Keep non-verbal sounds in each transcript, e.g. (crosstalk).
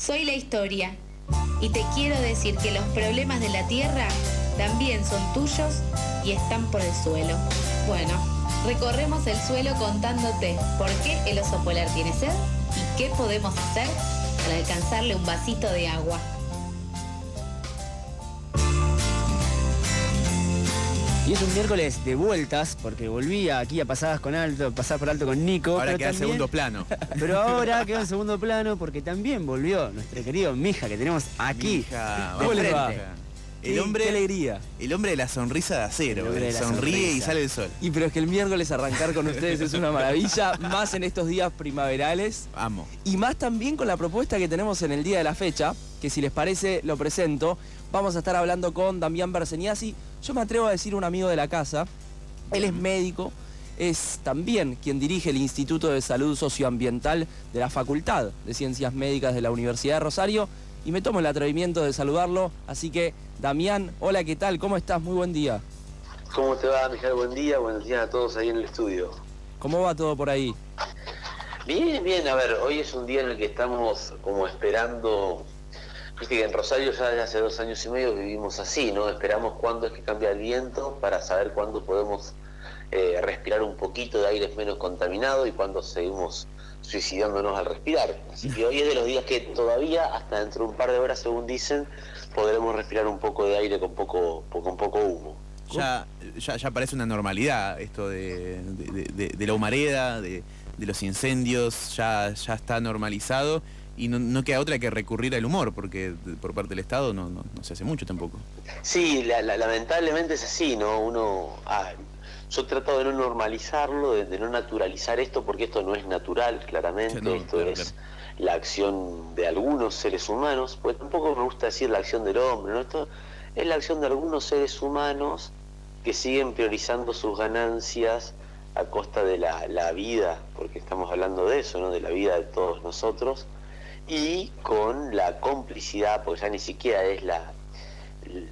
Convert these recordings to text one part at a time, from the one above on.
soy la historia y te quiero decir que los problemas de la tierra también son tuyos y están por el suelo. Bueno, recorremos el suelo contándote por qué el oso polar tiene sed y qué podemos hacer para alcanzarle un vasito de agua. Y es un miércoles de vueltas, porque volví aquí a Pasadas con Alto, pasar por alto con Nico. Ahora queda en segundo plano. (laughs) Pero ahora quedó en segundo plano porque también volvió nuestro querido Mija que tenemos aquí. El Qué- hombre, qué alegría. el hombre de la sonrisa de acero. El hombre de la sonríe y sale el sol. Y pero es que el miércoles arrancar con ustedes es una maravilla, más en estos días primaverales. Amo. Y más también con la propuesta que tenemos en el día de la fecha, que si les parece lo presento. Vamos a estar hablando con Damián Berseniasi. Yo me atrevo a decir un amigo de la casa. Él es médico, es también quien dirige el Instituto de Salud Socioambiental de la Facultad de Ciencias Médicas de la Universidad de Rosario. Y me tomo el atrevimiento de saludarlo. Así que, Damián, hola, ¿qué tal? ¿Cómo estás? Muy buen día. ¿Cómo te va, Miguel? Buen día, buenos días a todos ahí en el estudio. ¿Cómo va todo por ahí? Bien, bien, a ver, hoy es un día en el que estamos como esperando, viste que en Rosario ya desde hace dos años y medio vivimos así, ¿no? Esperamos cuándo es que cambia el viento para saber cuándo podemos eh, respirar un poquito de aire menos contaminado y cuándo seguimos suicidándonos al respirar. Así que hoy es de los días que todavía, hasta dentro de un par de horas, según dicen, podremos respirar un poco de aire con poco, con poco humo. Ya, ya, ya parece una normalidad esto de, de- la humareda, de, de los incendios, ya, ya está normalizado y no, no queda otra que recurrir al humor, porque por parte del Estado no, no- no se hace mucho tampoco. Sí, la- la- lamentablemente es así, ¿no? Uno, ah, yo trato de no normalizarlo, de, de no naturalizar esto, porque esto no es natural, claramente, no, esto claro, es la acción de algunos seres humanos, pues tampoco me gusta decir la acción del hombre, ¿no? Esto es la acción de algunos seres humanos que siguen priorizando sus ganancias a costa de la, la vida, porque estamos hablando de eso, ¿no? De la vida de todos nosotros, y con la complicidad, porque ya ni siquiera es la,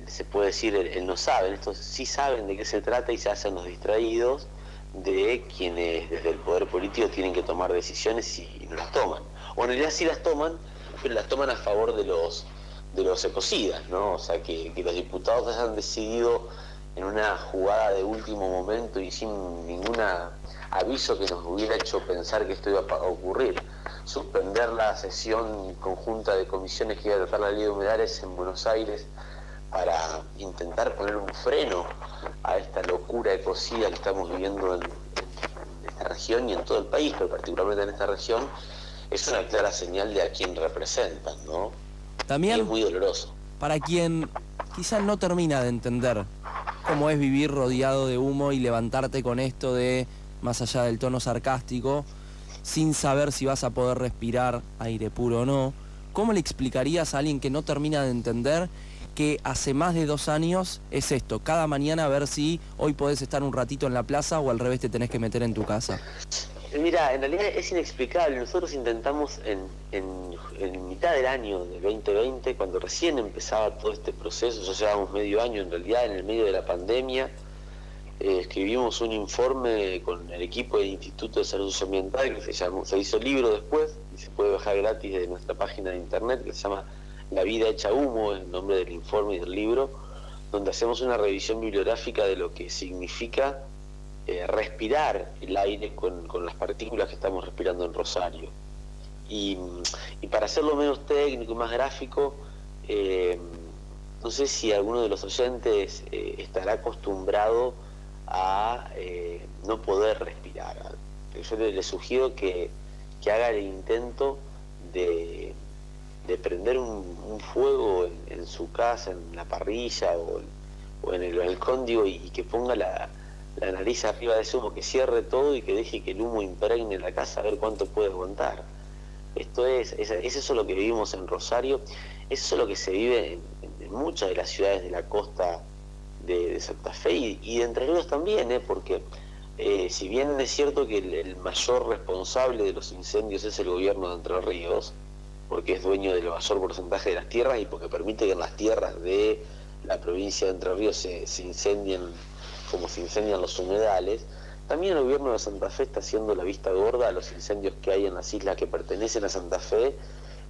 se puede decir, el, no saben, estos sí saben de qué se trata y se hacen los distraídos de quienes desde el poder político tienen que tomar decisiones y no las toman. O en realidad sí las toman, pero las toman a favor de los de los ecocidas, ¿no? O sea, que, que los diputados hayan decidido en una jugada de último momento y sin ningún aviso que nos hubiera hecho pensar que esto iba a ocurrir, suspender la sesión conjunta de comisiones que iba a tratar la ley de humedales en Buenos Aires para intentar poner un freno a esta locura ecocida que estamos viviendo en, en esta región y en todo el país, pero particularmente en esta región, es una clara señal de a quién representan, ¿no? Y También es muy doloroso. para quien quizás no termina de entender cómo es vivir rodeado de humo y levantarte con esto de, más allá del tono sarcástico, sin saber si vas a poder respirar aire puro o no, ¿cómo le explicarías a alguien que no termina de entender que hace más de dos años es esto, cada mañana a ver si hoy podés estar un ratito en la plaza o al revés te tenés que meter en tu casa? Mira, en realidad es inexplicable. Nosotros intentamos en, en- mitad del año del 2020, cuando recién empezaba todo este proceso, ya llevábamos medio año en realidad, en el medio de la pandemia, eh, escribimos un informe con el equipo del Instituto de Salud Socioambiental que se, llamó, se hizo libro después y se puede bajar gratis de nuestra página de internet que se llama La vida hecha humo, es el nombre del informe y del libro, donde hacemos una revisión bibliográfica de lo que significa eh, respirar el aire con, con las partículas que estamos respirando en Rosario. Y, para hacerlo menos técnico y más gráfico, eh, no sé si alguno de los oyentes estará acostumbrado a eh, no poder respirar. Yo le, sugiero que, que haga el intento de, de prender un, fuego en, su casa, en la parrilla o, en el balcón, y, que ponga la, la nariz arriba de humo, que cierre todo y que deje que el humo impregne la casa a ver cuánto puede aguantar. Esto es, es, es eso lo que vivimos en Rosario, es eso lo que se vive en muchas de las ciudades de la costa de, Santa Fe y, de Entre Ríos también, ¿eh? porque eh, si bien es cierto que el, el mayor responsable de los incendios es el gobierno de Entre Ríos, porque es dueño del mayor porcentaje de las tierras y porque permite que en las tierras de la provincia de Entre Ríos se, se incendien como se incendian los humedales, también el gobierno de Santa Fe está haciendo la vista gorda a los incendios que hay en las islas que pertenecen a Santa Fe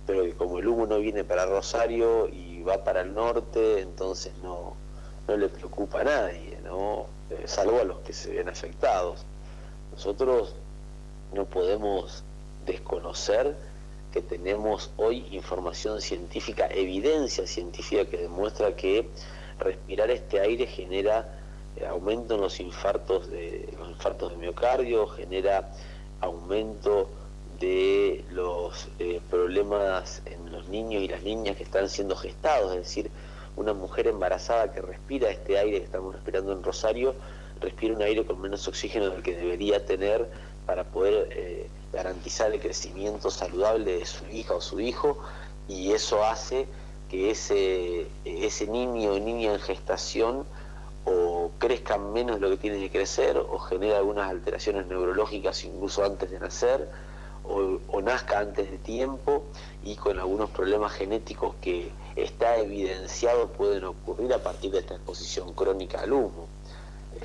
pero que como el humo no viene para Rosario y va para el norte, entonces no, no le preocupa a nadie, ¿no? Eh, salvo a los que se ven afectados. Nosotros no podemos desconocer que tenemos hoy información científica, evidencia científica que demuestra que respirar este aire genera eh, aumento en los infartos de los infartos de miocardio, genera aumento de los eh, problemas en los niños y las niñas que están siendo gestados, es decir, una mujer embarazada que respira este aire que estamos respirando en Rosario, respira un aire con menos oxígeno del que debería tener para poder eh, garantizar el crecimiento saludable de su hija o su hijo y eso hace que ese, ese niño o niña en gestación o crezca menos lo que tiene que crecer o genera algunas alteraciones neurológicas incluso antes de nacer o, nazca antes de tiempo y con algunos problemas genéticos que está evidenciado pueden ocurrir a partir de esta exposición crónica al humo.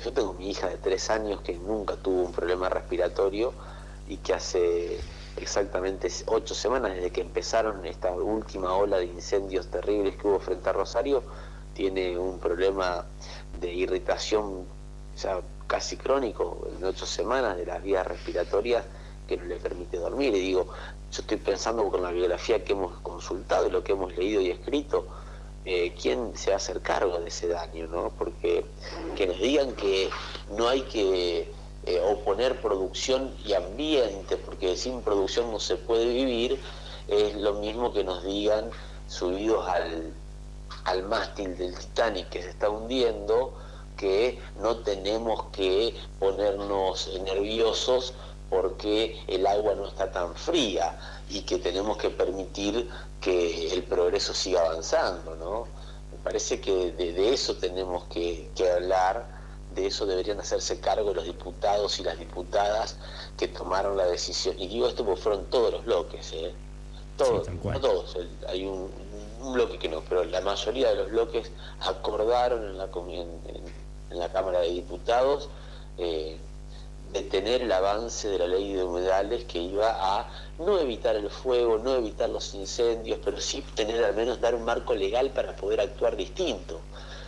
Yo tengo mi hija de tres años que nunca tuvo un problema respiratorio y que hace exactamente ocho semanas desde que empezaron esta última ola de incendios terribles que hubo frente a Rosario, tiene un problema de irritación ya casi crónico en ocho semanas de las vías respiratorias que no le permite dormir. Y digo, yo estoy pensando con la biografía que hemos consultado y lo que hemos leído y escrito, eh, quién se va a hacer cargo de ese daño, ¿no? Porque que nos digan que no hay que eh, oponer producción y ambiente, porque sin producción no se puede vivir, es lo mismo que nos digan subidos al, al mástil del Titanic que se está hundiendo, que no tenemos que ponernos nerviosos porque el agua no está tan fría y que tenemos que permitir que el progreso siga avanzando, ¿no? Me parece que de, de eso tenemos que, que hablar de eso deberían hacerse cargo los diputados y las diputadas que tomaron la decisión. Y digo esto porque fueron todos los bloques, ¿eh? Todos, no todos, hay un, bloque que no, pero la mayoría de los bloques acordaron en la, en, la Cámara de Diputados eh, detener el avance de la ley de humedales que iba a no evitar el fuego, no evitar los incendios, pero sí tener al menos dar un marco legal para poder actuar distinto.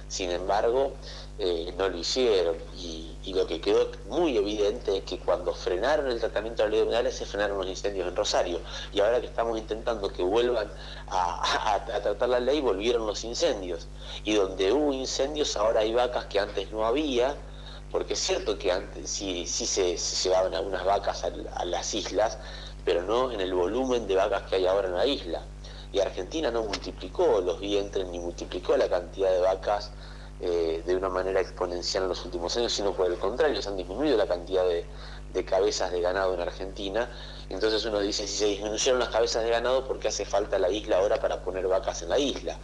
Sin embargo, eh, no lo hicieron. Y, lo que quedó muy evidente es que cuando frenaron el tratamiento de la ley de humedales se frenaron los incendios en Rosario. Y ahora que estamos intentando que vuelvan a, tratar la ley, volvieron los incendios. Y donde hubo incendios, ahora hay vacas que antes no había, porque es cierto que antes sí, sí se, llevaban algunas vacas a las islas, pero no en el volumen de vacas que hay ahora en la isla. Y Argentina no multiplicó los vientres ni multiplicó la cantidad de vacas eh, de una manera exponencial en los últimos años, sino por el contrario, se han disminuido la cantidad de, cabezas de ganado en Argentina. Entonces uno dice, si se disminuyeron las cabezas de ganado, ¿por qué hace falta la isla ahora para poner vacas en la isla?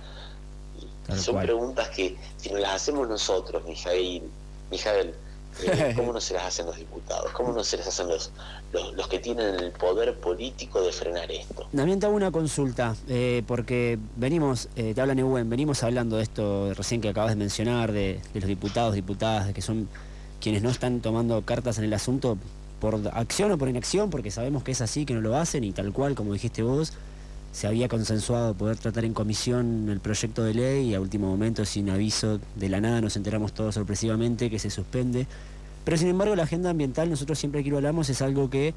son preguntas que si nos las hacemos nosotros, Mijael, Mijael eh, (laughs) ¿cómo no se las hacen los diputados? ¿Cómo no se las hacen los, los, que tienen el poder político de frenar esto? También te hago una consulta, eh, porque venimos, eh, te habla Neuwen, venimos hablando de esto recién que acabas de mencionar, de, los diputados, diputadas, que son quienes no están tomando cartas en el asunto por acción o por inacción, porque sabemos que es así, que no lo hacen, y tal cual, como dijiste vos, se había consensuado poder tratar en comisión el proyecto de ley y a último momento, sin aviso, de la nada nos enteramos todos sorpresivamente que se suspende. Pero sin embargo la agenda ambiental, nosotros siempre que lo hablamos, es algo que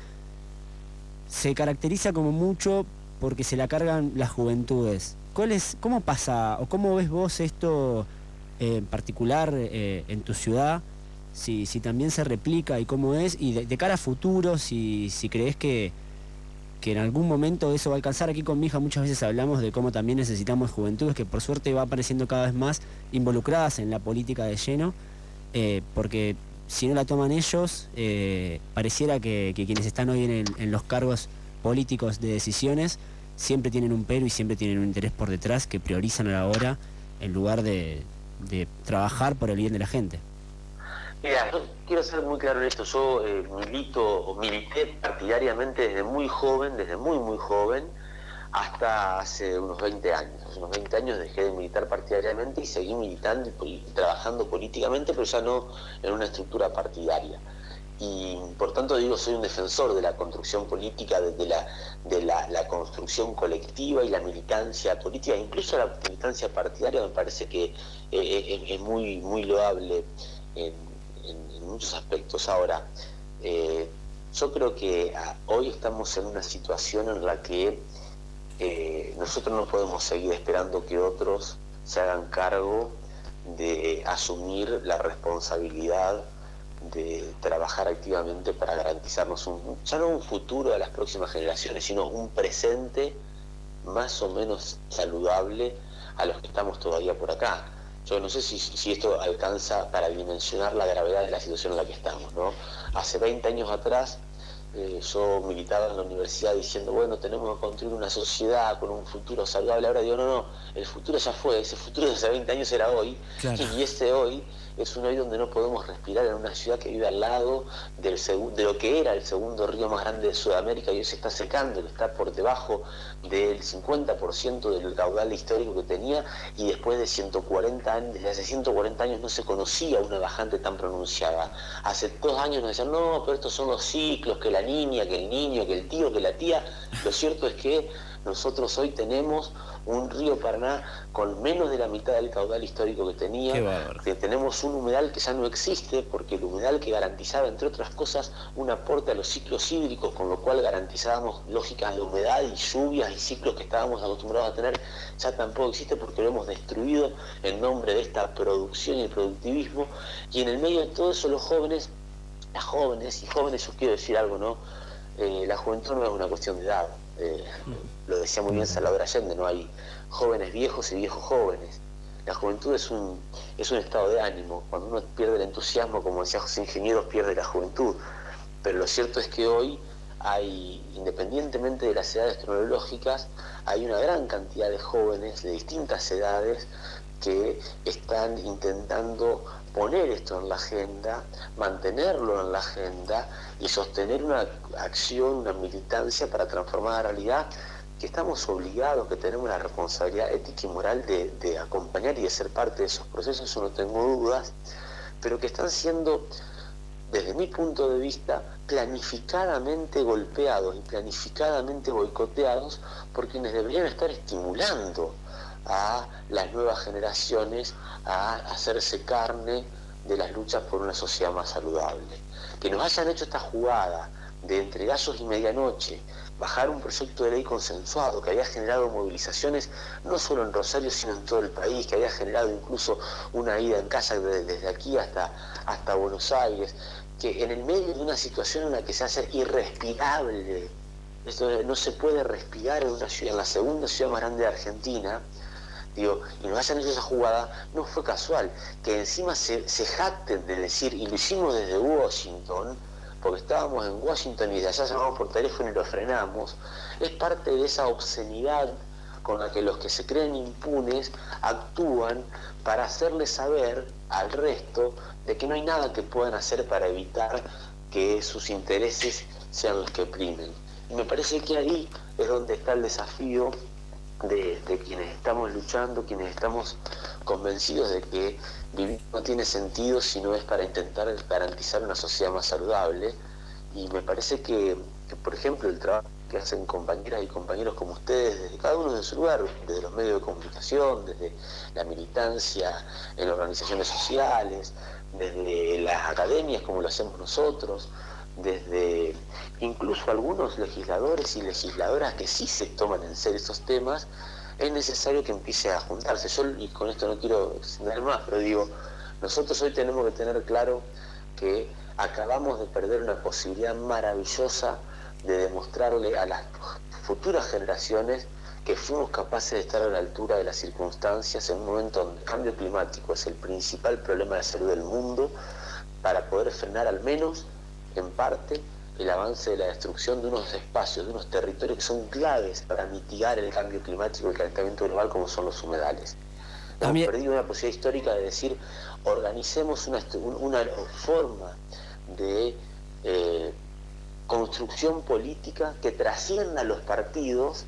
se caracteriza como mucho porque se la cargan las juventudes. ¿Cuál es, ¿Cómo pasa o cómo ves vos esto eh, en particular eh, en tu ciudad? Si, si, también se replica y cómo es, y de, cara a futuro, si, si crees que, que en algún momento eso va a alcanzar. Aquí con mi hija muchas veces hablamos de cómo también necesitamos juventudes que por suerte va apareciendo cada vez más involucradas en la política de lleno, eh, porque si no la toman ellos, eh, pareciera que, quienes están hoy en, los cargos políticos de decisiones siempre tienen un pero y siempre tienen un interés por detrás que priorizan a la hora en lugar de trabajar por el bien de la gente. Mira, yo quiero ser muy claro en esto. Yo eh, milito o milité partidariamente desde muy joven, desde muy, muy joven, hasta hace unos 20 años. Hace unos 20 años dejé de militar partidariamente y seguí militando y trabajando políticamente, pero ya no en una estructura partidaria. y por tanto digo, soy un defensor de la construcción política, de, la, construcción colectiva y la militancia política, incluso la militancia partidaria me parece que eh, eh, es, muy, muy loable muchos aspectos. Ahora, eh, yo creo que ah, hoy estamos en una situación en la que nosotros no podemos seguir esperando que otros se hagan cargo de asumir la responsabilidad de trabajar activamente para garantizarnos un, ya no un futuro a las próximas generaciones, sino un presente más o menos saludable a los que estamos todavía por acá. Yo no sé si, si esto alcanza para dimensionar la gravedad de la situación en la que estamos. ¿no? Hace 20 años atrás eh, yo militaba en la universidad diciendo, bueno, tenemos que construir una sociedad con un futuro saludable. Ahora digo, no, no, el futuro ya fue, ese futuro de hace 20 años era hoy, y este hoy es un hoy donde no podemos respirar en una ciudad que vive al lado del de lo que era el segundo río más grande de Sudamérica y hoy se está secando, está por debajo del 50% del caudal histórico que tenía y después de 140 años, desde hace 140 años no se conocía una bajante tan pronunciada. Hace dos años nos decían, no, pero estos son los ciclos, que la niña, que el niño, que el tío, que la tía. Lo cierto es que nosotros hoy tenemos un río Paraná con menos de la mitad del caudal histórico que tenía, que tenemos un humedal que ya no existe, porque el humedal que garantizaba, entre otras cosas, un aporte a los ciclos hídricos, con lo cual garantizábamos lógicas de humedad y lluvias y ciclos que estábamos acostumbrados a tener, ya tampoco existe porque lo hemos destruido en nombre de esta producción y el productivismo, y en el medio de todo eso los jóvenes, las jóvenes, y jóvenes yo quiero decir algo, ¿no? Eh, la juventud no es una cuestión de edad, eh, lo decía muy bien Salvador Allende, no hay jóvenes viejos y viejos jóvenes. La juventud es un, es un estado de ánimo. Cuando uno pierde el entusiasmo, como decía José Ingenieros, pierde la juventud. Pero lo cierto es que hoy hay, independientemente de las edades cronológicas, hay una gran cantidad de jóvenes de distintas edades que están intentando poner esto en la agenda, mantenerlo en la agenda y sostener una acción, una militancia para transformar la realidad que estamos obligados, que tenemos la responsabilidad ética y moral de, acompañar y de ser parte de esos procesos, eso no tengo dudas, pero que están siendo, desde mi punto de vista, planificadamente golpeados y planificadamente boicoteados por quienes deberían estar estimulando a las nuevas generaciones a hacerse carne de las luchas por una sociedad más saludable. Que nos hayan hecho esta jugada de entre gallos y medianoche, bajar un proyecto de ley consensuado que había generado movilizaciones no solo en Rosario, sino en todo el país, que había generado incluso una ida en casa desde aquí hasta, hasta Buenos Aires, que en el medio de una situación en la que se hace irrespirable, esto no se puede respirar en una ciudad, en la segunda ciudad más grande de Argentina, y nos hayan hecho esa jugada, no fue casual, que encima se, se jacten de decir, y lo hicimos desde Washington, porque estábamos en Washington y de allá llamamos por teléfono y lo frenamos, es parte de esa obscenidad con la que los que se creen impunes actúan para hacerle saber al resto de que no hay nada que puedan hacer para evitar que sus intereses sean los que primen. Y me parece que ahí es donde está el desafío de, quienes estamos luchando, quienes estamos convencidos de que vivir no tiene sentido si no es para intentar garantizar una sociedad más saludable. Y me parece que, por ejemplo, el trabajo que hacen compañeras y compañeros como ustedes, desde cada uno de su lugar, desde los medios de comunicación, desde la militancia en organizaciones sociales, desde las academias como lo hacemos nosotros, desde incluso algunos legisladores y legisladoras que sí se toman en serio esos temas, es necesario que empiece a juntarse. Yo, y con esto no quiero extender más, pero digo, nosotros hoy tenemos que tener claro que acabamos de perder una posibilidad maravillosa de demostrarle a las futuras generaciones que fuimos capaces de estar a la altura de las circunstancias en un momento donde el cambio climático es el principal problema de salud del mundo, para poder frenar al menos en parte el avance de la destrucción de unos espacios, de unos territorios que son claves para mitigar el cambio climático y el calentamiento global como son los humedales. Hemos perdido una posibilidad histórica de decir, organicemos una, forma de eh, construcción política que trascienda los partidos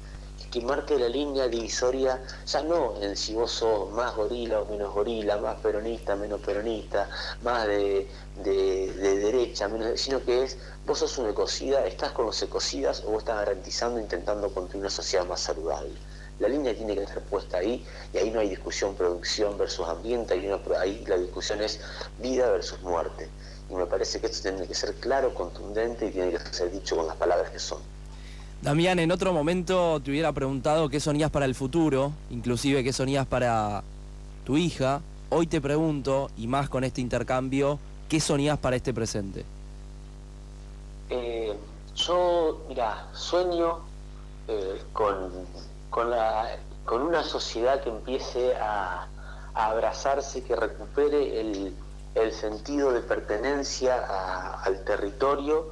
que marque la línea divisoria, ya no en si vos sos más gorila o menos gorila, más peronista, menos peronista, más de, derecha, menos, sino que es, vos sos una ecocida, estás con los ecocidas o vos estás garantizando, intentando construir una sociedad más saludable. La línea tiene que estar puesta ahí y ahí no hay discusión producción versus ambiente, ahí la discusión es vida versus muerte. Y me parece que esto tiene que ser claro, contundente y tiene que ser dicho con las palabras que son. Damián, en otro momento te hubiera preguntado qué sonías para el futuro, inclusive qué sonías para tu hija. Hoy te pregunto, y más con este intercambio, ¿qué sonías para este presente? Eh, yo, mira, sueño eh, con, con, una sociedad que empiece a, abrazarse, que recupere el, sentido de pertenencia al territorio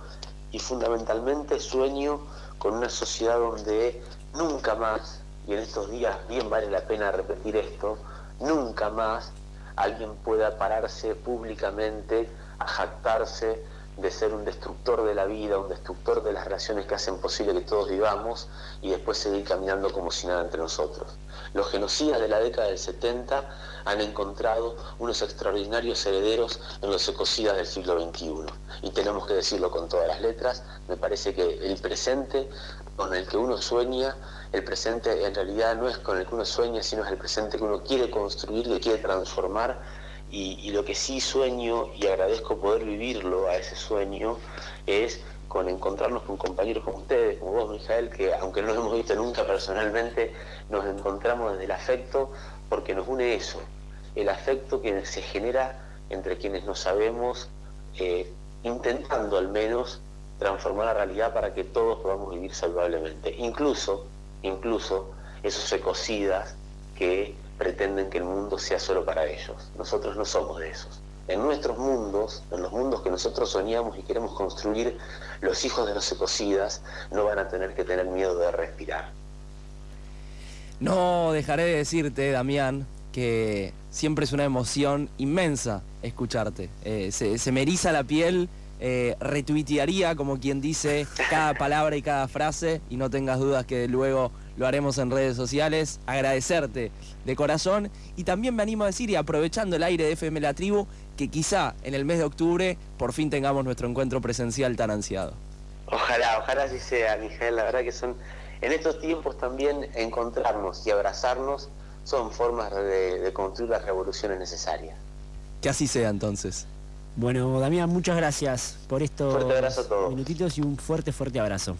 y fundamentalmente sueño con una sociedad donde nunca más, y en estos días bien vale la pena repetir esto, nunca más alguien pueda pararse públicamente a jactarse de ser un destructor de la vida, un destructor de las relaciones que hacen posible que todos vivamos y después seguir caminando como si nada entre nosotros. Los genocidas de la década del 70 han encontrado unos extraordinarios herederos en los ecocidas del siglo XXI. Y tenemos que decirlo con todas las letras. Me parece que el presente con el que uno sueña, el presente en realidad no es con el que uno sueña, sino es el presente que uno quiere construir, que quiere transformar. Y, lo que sí sueño y agradezco poder vivirlo a ese sueño es con encontrarnos con compañeros como ustedes, como vos, Mijael, que aunque no nos hemos visto nunca personalmente, nos encontramos desde el afecto porque nos une eso, el afecto que se genera entre quienes no sabemos, eh, intentando al menos transformar la realidad para que todos podamos vivir saludablemente. Incluso, incluso esos ecocidas que pretenden que el mundo sea solo para ellos. Nosotros no somos de esos. En nuestros mundos, en los mundos que nosotros soñamos y queremos construir, los hijos de los ecocidas no van a tener que tener miedo de respirar. No dejaré de decirte, Damián, que siempre es una emoción inmensa escucharte. Eh, se, me eriza la piel, eh, retuitearía, como quien dice, cada palabra y cada frase, y no tengas dudas que luego lo haremos en redes sociales. Agradecerte de corazón y también me animo a decir, y aprovechando el aire de FM La Tribu, que quizá en el mes de octubre por fin tengamos nuestro encuentro presencial tan ansiado. Ojalá, ojalá así sea, Miguel. La verdad que son, en estos tiempos también encontrarnos y abrazarnos son formas de, construir las revoluciones necesarias. Que así sea entonces. Bueno, Damián, muchas gracias por estos fuerte abrazo a todos. minutitos y un fuerte, fuerte abrazo.